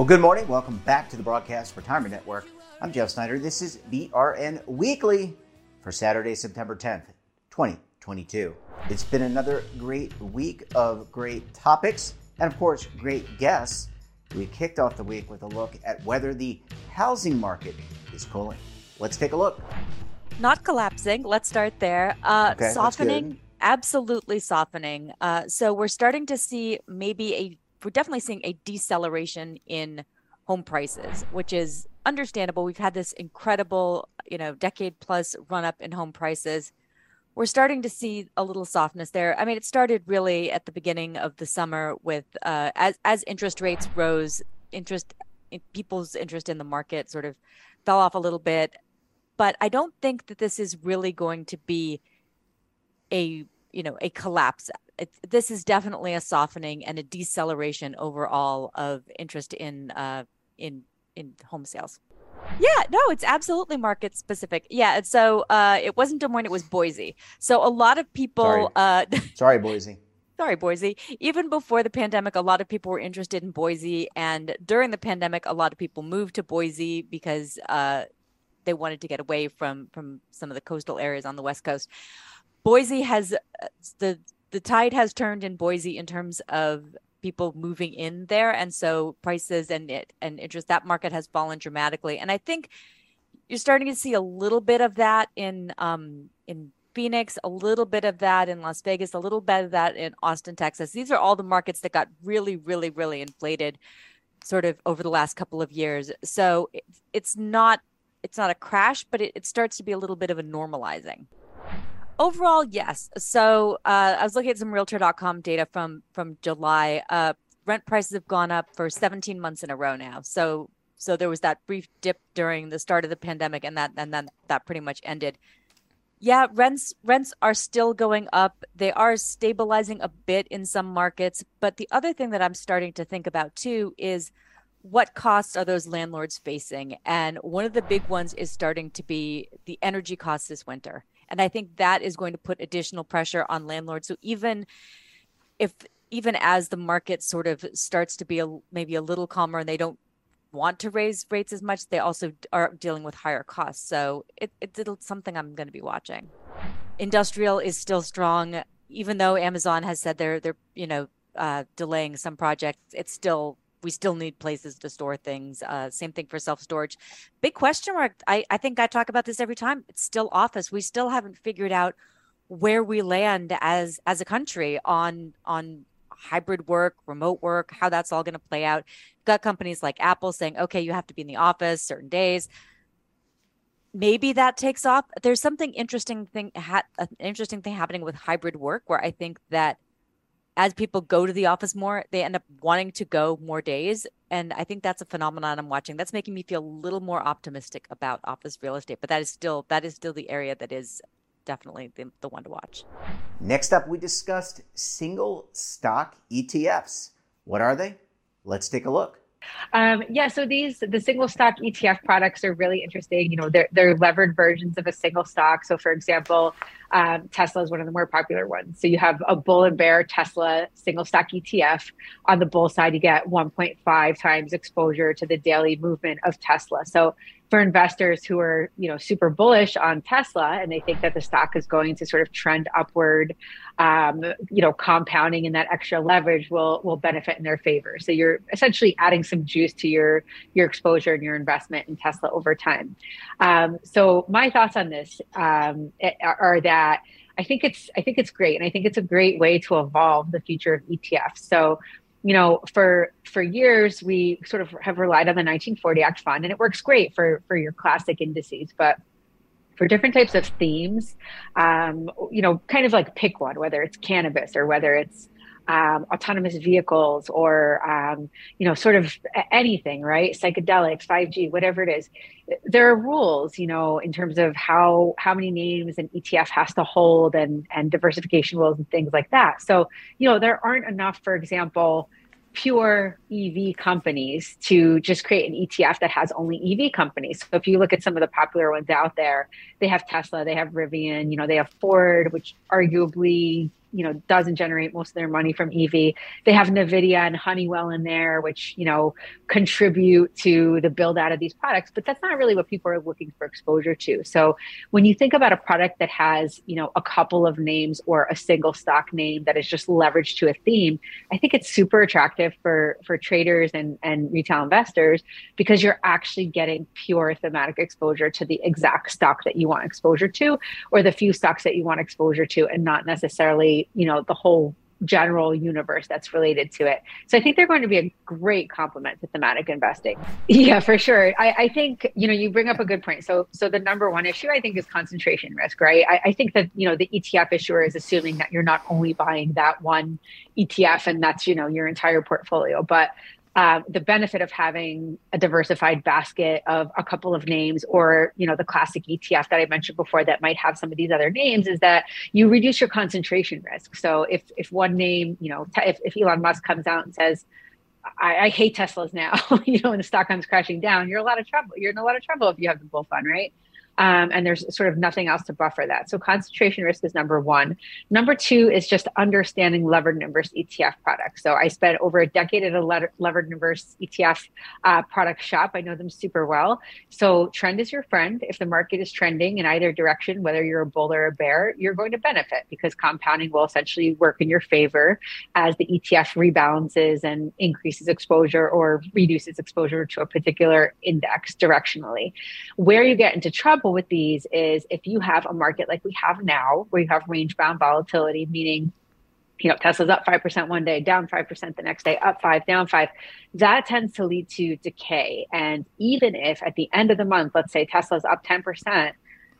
Well, good morning. Welcome back to the Broadcast Retirement Network. I'm Jeff Snyder. This is BRN Weekly for Saturday, September 10th, 2022. It's been another great week of great topics and, of course, great guests. We kicked off the week with a look at whether the housing market is cooling. Let's take a look. Not collapsing. Let's start there. Uh, okay, softening. Absolutely softening. Uh, so we're starting to see maybe a we're definitely seeing a deceleration in home prices, which is understandable. We've had this incredible, you know, decade plus run up in home prices. We're starting to see a little softness there. I mean, it started really at the beginning of the summer with uh, as as interest rates rose, interest people's interest in the market sort of fell off a little bit. But I don't think that this is really going to be a you know a collapse this is definitely a softening and a deceleration overall of interest in uh, in in home sales. Yeah, no, it's absolutely market specific. Yeah, so uh, it wasn't Des Moines; it was Boise. So a lot of people. Sorry, uh, Sorry Boise. Sorry, Boise. Even before the pandemic, a lot of people were interested in Boise, and during the pandemic, a lot of people moved to Boise because uh, they wanted to get away from from some of the coastal areas on the West Coast. Boise has uh, the the tide has turned in Boise in terms of people moving in there, and so prices and it and interest that market has fallen dramatically. And I think you're starting to see a little bit of that in um, in Phoenix, a little bit of that in Las Vegas, a little bit of that in Austin, Texas. These are all the markets that got really, really, really inflated sort of over the last couple of years. So it's not it's not a crash, but it, it starts to be a little bit of a normalizing overall, yes. So uh, I was looking at some Realtor.com data from from July. Uh, rent prices have gone up for 17 months in a row now. So so there was that brief dip during the start of the pandemic, and that and then that pretty much ended. Yeah, rents rents are still going up. They are stabilizing a bit in some markets, but the other thing that I'm starting to think about too is what costs are those landlords facing? And one of the big ones is starting to be the energy costs this winter. And I think that is going to put additional pressure on landlords. So even if even as the market sort of starts to be a, maybe a little calmer and they don't want to raise rates as much, they also are dealing with higher costs. So it, it's something I'm going to be watching. Industrial is still strong, even though Amazon has said they're they're you know uh, delaying some projects. It's still we still need places to store things. Uh, same thing for self storage. Big question mark. I, I think I talk about this every time. It's still office. We still haven't figured out where we land as as a country on on hybrid work, remote work, how that's all going to play out. got companies like Apple saying, okay, you have to be in the office certain days. Maybe that takes off. There's something interesting thing, ha- an interesting thing happening with hybrid work, where I think that as people go to the office more, they end up wanting to go more days. And I think that's a phenomenon I'm watching. That's making me feel a little more optimistic about office real estate. But that is still that is still the area that is definitely the, the one to watch. Next up, we discussed single stock ETFs. What are they? Let's take a look. Um, yeah, so these the single stock ETF products are really interesting. You know, they're they're levered versions of a single stock. So, for example, um, Tesla is one of the more popular ones. So you have a bull and bear Tesla single stock ETF. On the bull side, you get 1.5 times exposure to the daily movement of Tesla. So for investors who are you know super bullish on Tesla and they think that the stock is going to sort of trend upward, um, you know, compounding and that extra leverage will will benefit in their favor. So you're essentially adding some juice to your your exposure and your investment in Tesla over time. Um, so my thoughts on this um, are that. I think it's I think it's great, and I think it's a great way to evolve the future of ETFs. So you know, for for years we sort of have relied on the 1940 Act fund, and it works great for for your classic indices, but for different types of themes, um, you know, kind of like pick one, whether it's cannabis or whether it's um, autonomous vehicles or um, you know sort of anything right? Psychedelics 5g whatever it is. There are rules you know in terms of how how many names an etf has to hold and and diversification rules and things like that. So you know there aren't enough for example pure EV companies to just create an ETF that has only EV companies. So if you look at some of the popular ones out there, they have Tesla, they have Rivian, you know, they have Ford, which arguably you know doesn't generate most of their money from ev they have nvidia and honeywell in there which you know contribute to the build out of these products but that's not really what people are looking for exposure to. So when you think about a product that has you know a couple of names or a single stock name that is just leveraged to a theme i think it's super attractive for for traders and and retail investors because you're actually getting pure thematic exposure to the exact stock that you want exposure to or the few stocks that you want exposure to and not necessarily you know the whole general universe that's related to it. So I think they're going to be a great complement to thematic investing. Yeah, for sure. I, I, think, you know, you bring up a good point. So so the number one issue I think is concentration risk, right? I, I think that, you know, the ETF issuer is assuming that you're not only buying that one ETF and that's, you know, your entire portfolio, but uh, the benefit of having a diversified basket of a couple of names or you know the classic etf that i mentioned before that might have some of these other names is that you reduce your concentration risk. So if if one name you know if, if elon musk comes out and says I, I hate teslas now you know and the stock comes crashing down you're a lot of trouble you're in a lot of trouble if you have the bull fund right um, and there's sort of nothing else to buffer that. So concentration risk is number one. Number two is just understanding levered inverse ETF products. So I spent over a decade at a levered inverse ETF uh, product shop. I know them super well. So trend is your friend. If the market is trending in either direction, whether you're a bull or a bear, you're going to benefit because compounding will essentially work in your favor as the ETF rebalances and increases exposure or reduces exposure to a particular index directionally. Where you get into trouble with these is if you have a market like we have now, where you have range bound volatility, meaning you know tesla's up 5% one day down 5% the next day up 5 down 5 that tends to lead to decay. And even if at the end of the month let's say tesla's up 10%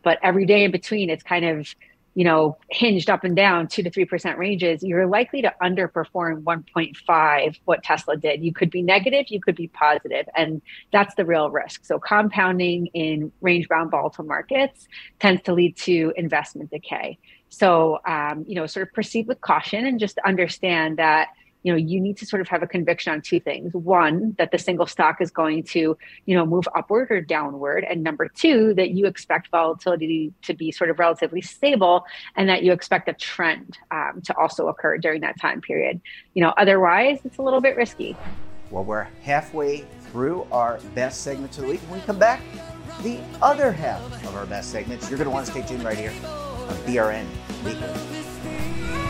but every day in between it's kind of you know, hinged up and down two to three percent ranges, you're likely to underperform 1.5 what Tesla did. You could be negative, you could be positive, and that's the real risk. So compounding in range bound volatile markets tends to lead to investment decay. So um, you know, sort of proceed with caution and just understand that you know you need to sort of have a conviction on two things. One that the single stock is going to you know move upward or downward. And number two that you expect volatility to be sort of relatively stable and that you expect a trend um, to also occur during that time period. You know otherwise it's a little bit risky. Well we're halfway through our best segments of the week. When we come back the other half of our best segments. You're going to want to stay tuned right here on brn weekly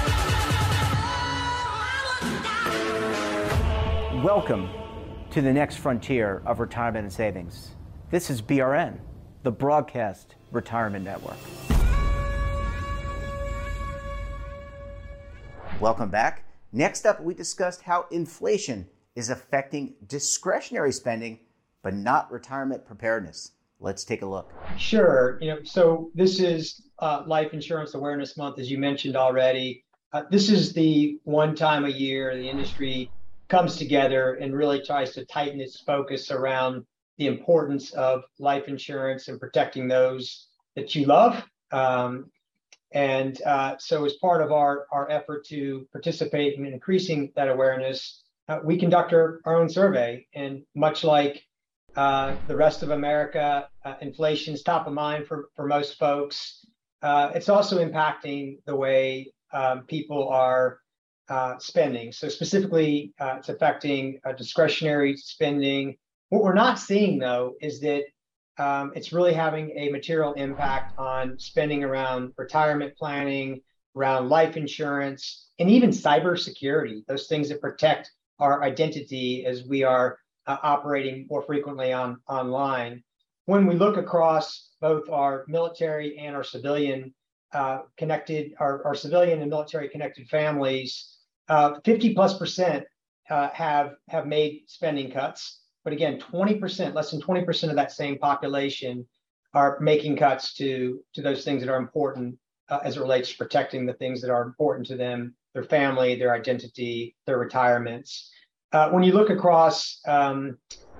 Welcome to the next frontier of retirement and savings. This is BRN, the Broadcast Retirement Network. Welcome back. Next up, we discussed how inflation is affecting discretionary spending, but not retirement preparedness. Let's take a look. Sure. You know, so this is uh, Life Insurance Awareness Month, as you mentioned already. Uh, this is the one time a year the industry comes together and really tries to tighten its focus around the importance of life insurance and protecting those that you love. Um, and uh, so, as part of our, our effort to participate in increasing that awareness, uh, we conduct our, our own survey. And much like uh, the rest of America, uh, inflation is top of mind for, for most folks. Uh, it's also impacting the way um, people are uh, spending. So, specifically, it's affecting discretionary spending. What we're not seeing, though, is that um, it's really having a material impact on spending around retirement planning, around life insurance, and even cybersecurity, those things that protect our identity as we are uh, operating more frequently on online. When we look across both our military and our civilian uh, connected, our, our, civilian and military connected families, uh, 50 plus percent uh, have have made spending cuts. But again, 20%, less than 20% of that same population are making cuts to, to those things that are important uh, as it relates to protecting the things that are important to them, their family, their identity, their retirements. Uh, when you look across um,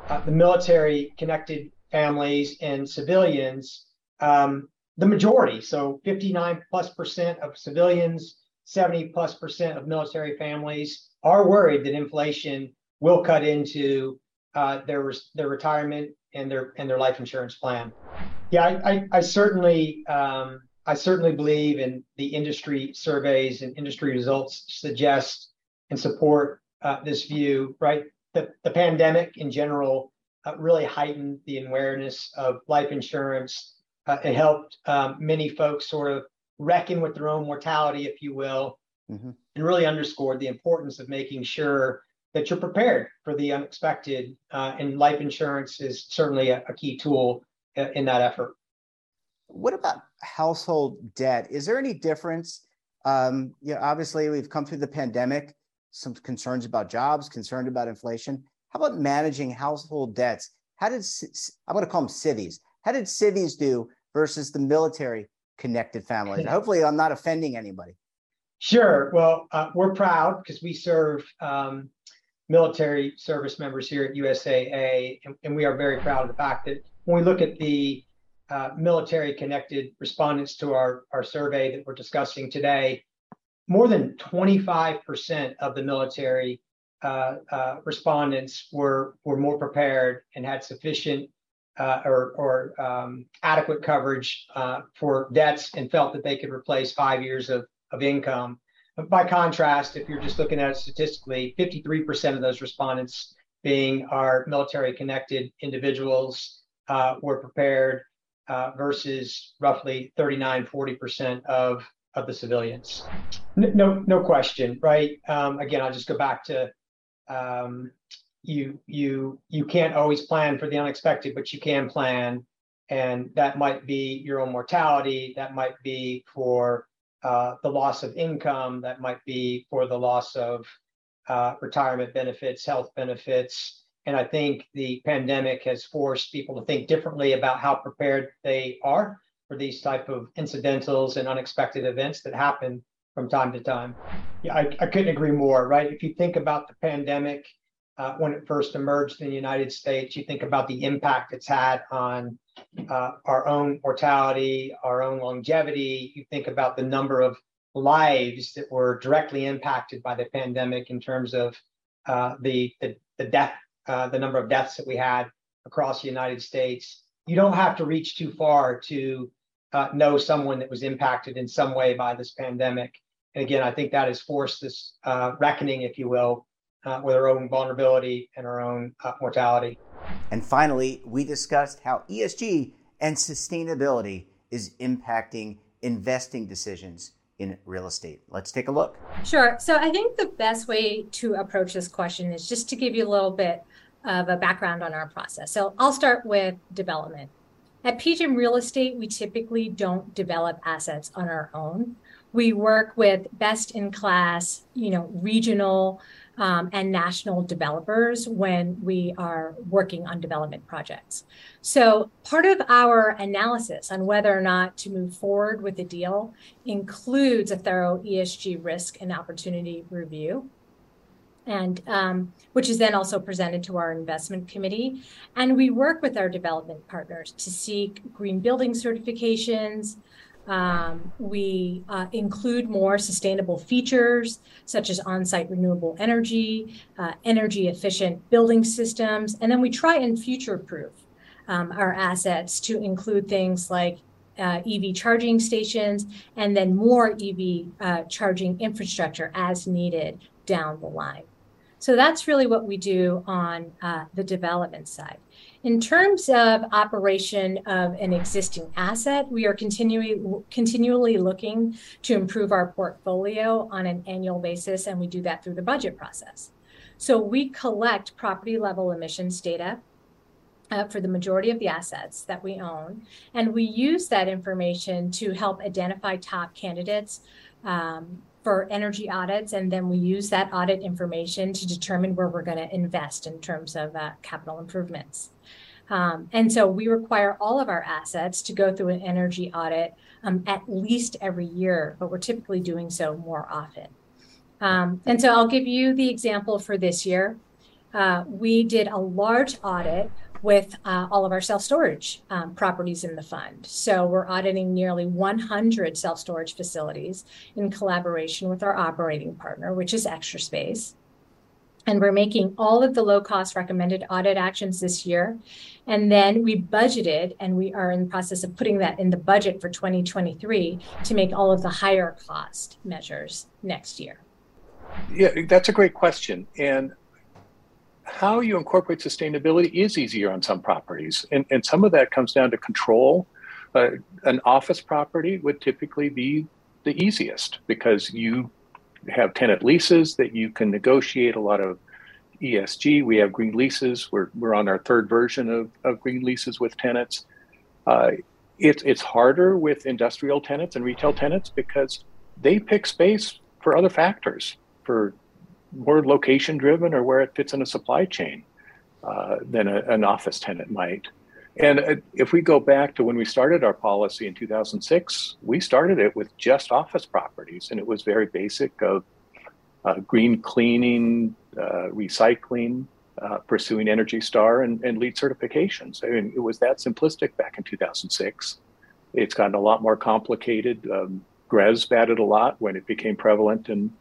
uh, the military connected families and civilians, um, the majority, so 59 plus percent of civilians, 70 plus percent of military families are worried that inflation will cut into uh, their their retirement and their and their life insurance plan. Yeah, I, I, I certainly um, I certainly believe in the industry surveys and industry results suggest and support uh, this view. Right, the the pandemic in general uh, really heightened the awareness of life insurance. Uh, it helped um, many folks sort of reckon with their own mortality, if you will, mm-hmm. and really underscored the importance of making sure that you're prepared for the unexpected. Uh, and life insurance is certainly a, a key tool uh, in that effort. What about household debt? Is there any difference? Um, you know, obviously, we've come through the pandemic, some concerns about jobs, concerned about inflation. How about managing household debts? How did I'm going to call them civies? How did civies do versus the military connected families? Hopefully, I'm not offending anybody. Sure. Well, uh, we're proud because we serve um, military service members here at USAA, and, and, we are very proud of the fact that when we look at the uh, military connected respondents to our, our survey that we're discussing today, more than 25% of the military uh, uh, respondents were, were more prepared and had sufficient uh, or, or um, adequate coverage uh, for debts and felt that they could replace five years of, of income by contrast, if you're just looking at it statistically, 53% of those respondents, being our military connected individuals, uh, were prepared uh, versus roughly 39, 40% of, of the civilians. No, no question, right? Um, again, I'll just go back to um, you, you, you can't always plan for the unexpected, but you can plan. And that might be your own mortality. That might be for uh, the loss of income, that might be for the loss of uh, retirement benefits, health benefits. And I think the pandemic has forced people to think differently about how prepared they are for these type of incidentals and unexpected events that happen from time to time. Yeah, I, I couldn't agree more, right? If you think about the pandemic uh, when it first emerged in the United States, you think about the impact it's had on uh, our own mortality, our own longevity. You think about the number of lives that were directly impacted by the pandemic in terms of uh, the, the, the death, uh, the number of deaths that we had across the United States. You don't have to reach too far to uh, know someone that was impacted in some way by this pandemic. And again, I think that has forced this uh, reckoning, if you will, uh, with our own vulnerability and our own uh, mortality. And finally, we discussed how ESG and sustainability is impacting investing decisions in real estate. Let's take a look. Sure. So I think the best way to approach this question is just to give you a little bit of a background on our process. So I'll start with development. At PGIM Real Estate, we typically don't develop assets on our own. we work with best in class, you know, regional um, and national developers when we are working on development projects. So, part of our analysis on whether or not to move forward with a deal includes a thorough ESG risk and opportunity review. And um, which is then also presented to our investment committee. And we work with our development partners to seek green building certifications, um, we uh, include more sustainable features such as on site renewable energy, uh, energy efficient building systems, and then we try and future proof um, our assets to include things like uh, EV charging stations and then more EV uh, charging infrastructure as needed down the line. So that's really what we do on uh, the development side. In terms of operation of an existing asset, we are continually continually looking to improve our portfolio on an annual basis, and we do that through the budget process. So we collect property level emissions data uh, for the majority of the assets that we own. And we use that information to help identify top candidates um, for energy audits. And then we use that audit information to determine where we're going to invest in terms of uh, capital improvements. Um, and so we require all of our assets to go through an energy audit um, at least every year, but we're typically doing so more often. Um, and so I'll give you the example for this year. Uh, we did a large audit with uh, all of our self storage um, properties in the fund. So we're auditing nearly 100 self storage facilities in collaboration with our operating partner, which is Extra Space. And we're making all of the low cost recommended audit actions this year. And then we budgeted, and we are in the process of putting that in the budget for 2023 to make all of the higher cost measures next year. Yeah, that's a great question. And how you incorporate sustainability is easier on some properties. And, and some of that comes down to control. Uh, an office property would typically be the easiest because you have tenant leases that you can negotiate a lot of ESG. We have green leases. We're, we're on our third version of, of green leases with tenants. Uh, it's, it's harder with industrial tenants and retail tenants because they pick space for other factors, for more location driven or where it fits in a supply chain uh, than a, an office tenant might. And uh, if we go back to when we started our policy in 2006, we started it with just office properties, and it was very basic of uh, green cleaning, uh, recycling, uh, pursuing Energy Star, and, and LEED certifications. I mean, it was that simplistic back in 2006. It's gotten a lot more complicated. Um, GRESB added a lot when it became prevalent in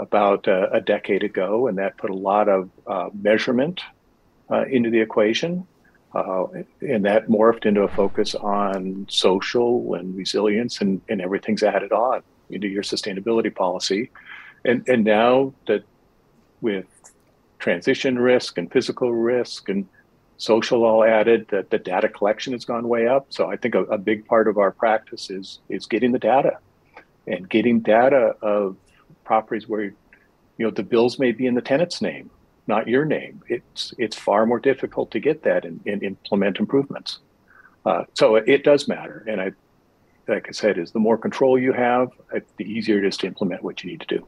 about uh, a decade ago, and that put a lot of uh, measurement into the equation. Uh, and that morphed into a focus on social and resilience, and, and everything's added on into your sustainability policy. And, and now that with transition risk and physical risk and social all added, that the data collection has gone way up. So I think a, a big part of our practice is is getting the data and getting data of properties where you know the bills may be in the tenant's name not your name. It's it's far more difficult to get that and, and implement improvements. Uh, so it does matter, and I, like I said, is the more control you have, the easier it is to implement what you need to do.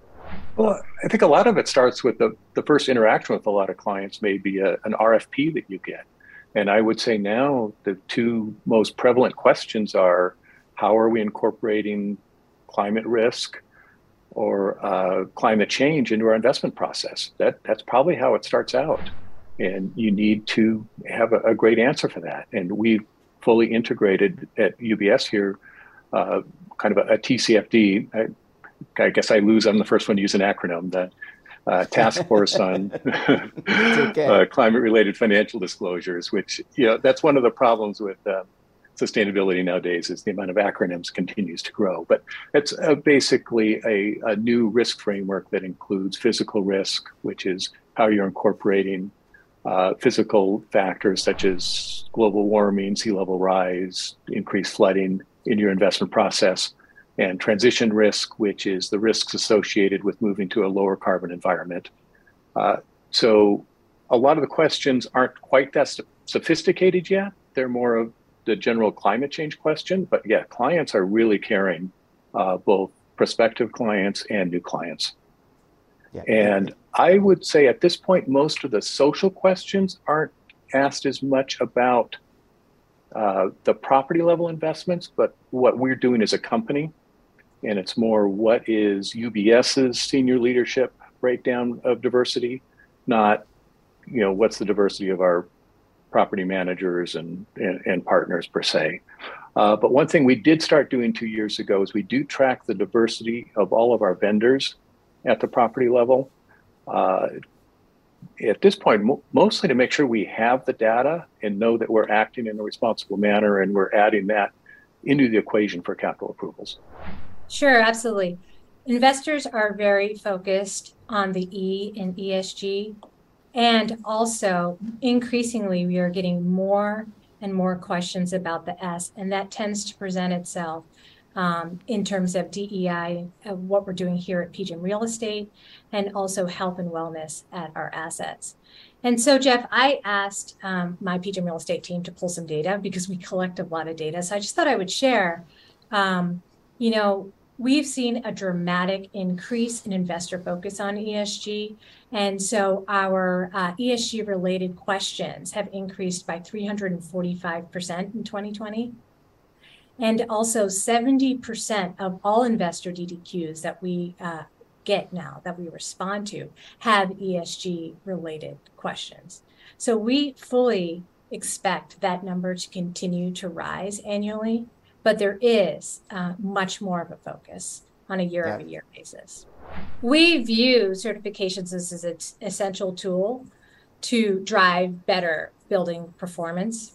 Well, I think a lot of it starts with the, the first interaction with a lot of clients may be a, an RFP that you get. And I would say now the two most prevalent questions are how are we incorporating climate risk or uh, climate change into our investment process. That that's probably how it starts out, and you need to have a, a great answer for that. And we fully integrated at UBS here, uh, kind of a, a TCFD. I, I, guess I lose. I'm the first one to use an acronym. The uh, Task Force on okay. Uh, Climate-related Financial Disclosures, which you know that's one of the problems with um, sustainability nowadays is the amount of acronyms continues to grow. But it's basically a, a, new risk framework that includes physical risk, which is how you're incorporating uh, physical factors such as global warming, sea level rise, increased flooding in your investment process, and transition risk, which is the risks associated with moving to a lower carbon environment. Uh, so a lot of the questions aren't quite that sophisticated yet. They're more of the general climate change question, but yeah, clients are really caring uh, both prospective clients and new clients. Yeah. And I would say at this point, most of the social questions aren't asked as much about uh, the property level investments, but what we're doing as a company. And it's more what is UBS's senior leadership breakdown of diversity, not, you know, what's the diversity of our property managers and, and, and partners per se. Uh, but one thing we did start doing two years ago is we do track the diversity of all of our vendors at the property level. Uh, at this point, mo- mostly to make sure we have the data and know that we're acting in a responsible manner and we're adding that into the equation for capital approvals. Sure, absolutely. Investors are very focused on the E and ESG and also, increasingly, we are getting more and more questions about the S, and that tends to present itself um, in terms of DEI, of what we're doing here at PGIM Real Estate, and also health and wellness at our assets. And so, Jeff, I asked um, my PGIM Real Estate team to pull some data because we collect a lot of data. So I just thought I would share. Um, you know, we've seen a dramatic increase in investor focus on ESG. And so our uh, ESG related questions have increased by 345% in 2020. And also 70% of all investor DDQs that we uh, get now, that we respond to, have ESG related questions. So we fully expect that number to continue to rise annually but there is uh, much more of a focus on a year over year basis. We view certifications as an essential tool to drive better building performance.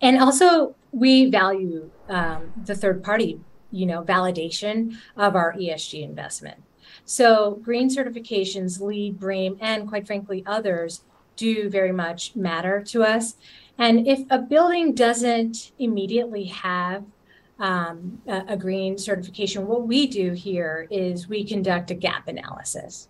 And also, we value um, the third party, you know, validation of our ESG investment. So, green certifications, LEED, BREEAM, and quite frankly, others do very much matter to us. And if a building doesn't immediately have um, a, a, green certification, what we do here is we conduct a gap analysis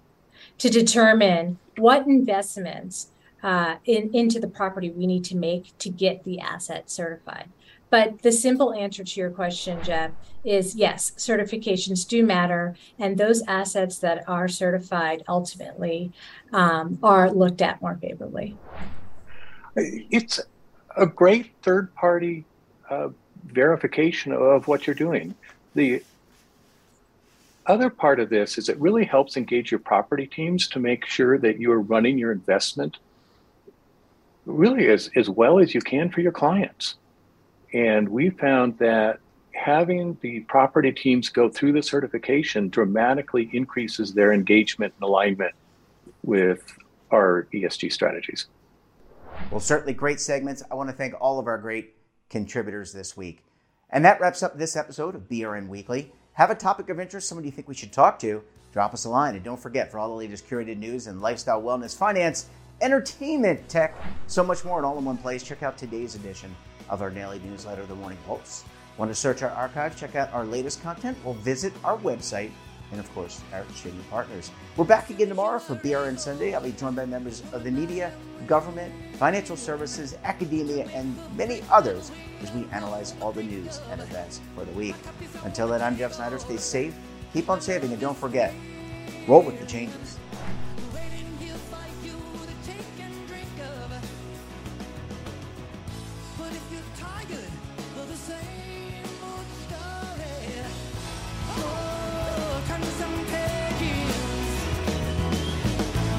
to determine what investments uh, in, into the property we need to make to get the asset certified. But the simple answer to your question, Jeff, is yes, certifications do matter. And those assets that are certified ultimately um, are looked at more favorably. It's a great third party uh, verification of what you're doing. The other part of this is it really helps engage your property teams to make sure that you are running your investment really as, as well as you can for your clients. And we found that having the property teams go through the certification dramatically increases their engagement and alignment with our ESG strategies. Well, certainly great segments. I want to thank all of our great contributors this week. And that wraps up this episode of BRN Weekly. Have a topic of interest, someone you think we should talk to, drop us a line. And don't forget, for all the latest curated news and lifestyle, wellness, finance, entertainment, tech, so much more in all in one place, check out today's edition of our daily newsletter, The Morning Pulse. Want to search our archive, check out our latest content? Well, visit our website and of course our streaming partners. We're back again tomorrow for BRN Sunday. I'll be joined by members of the media, government, financial services, academia, and many others as we analyze all the news and events for the week. Until then, I'm Jeff Snyder. Stay safe, keep on saving, and don't forget, roll with the changes.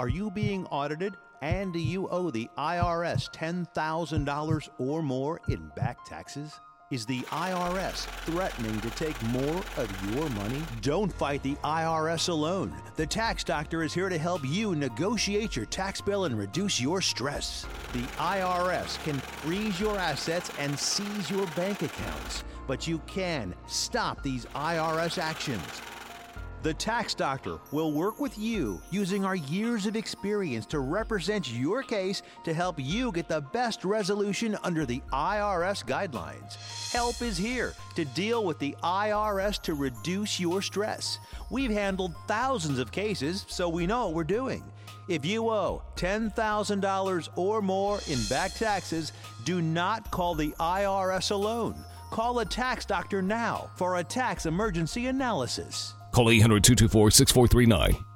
Are you being audited and do you owe the IRS $10,000 or more in back taxes? Is the IRS threatening to take more of your money? Don't fight the IRS alone. The Tax Doctor is here to help you negotiate your tax bill and reduce your stress. The IRS can freeze your assets and seize your bank accounts but you can stop these IRS actions. The Tax Doctor will work with you using our years of experience to represent your case to help you get the best resolution under the IRS guidelines. Help is here to deal with the IRS to reduce your stress. We've handled thousands of cases, so we know what we're doing. If you owe $10,000 or more in back taxes, do not call the IRS alone. Call a tax doctor now for a tax emergency analysis. Call 800 224 6439.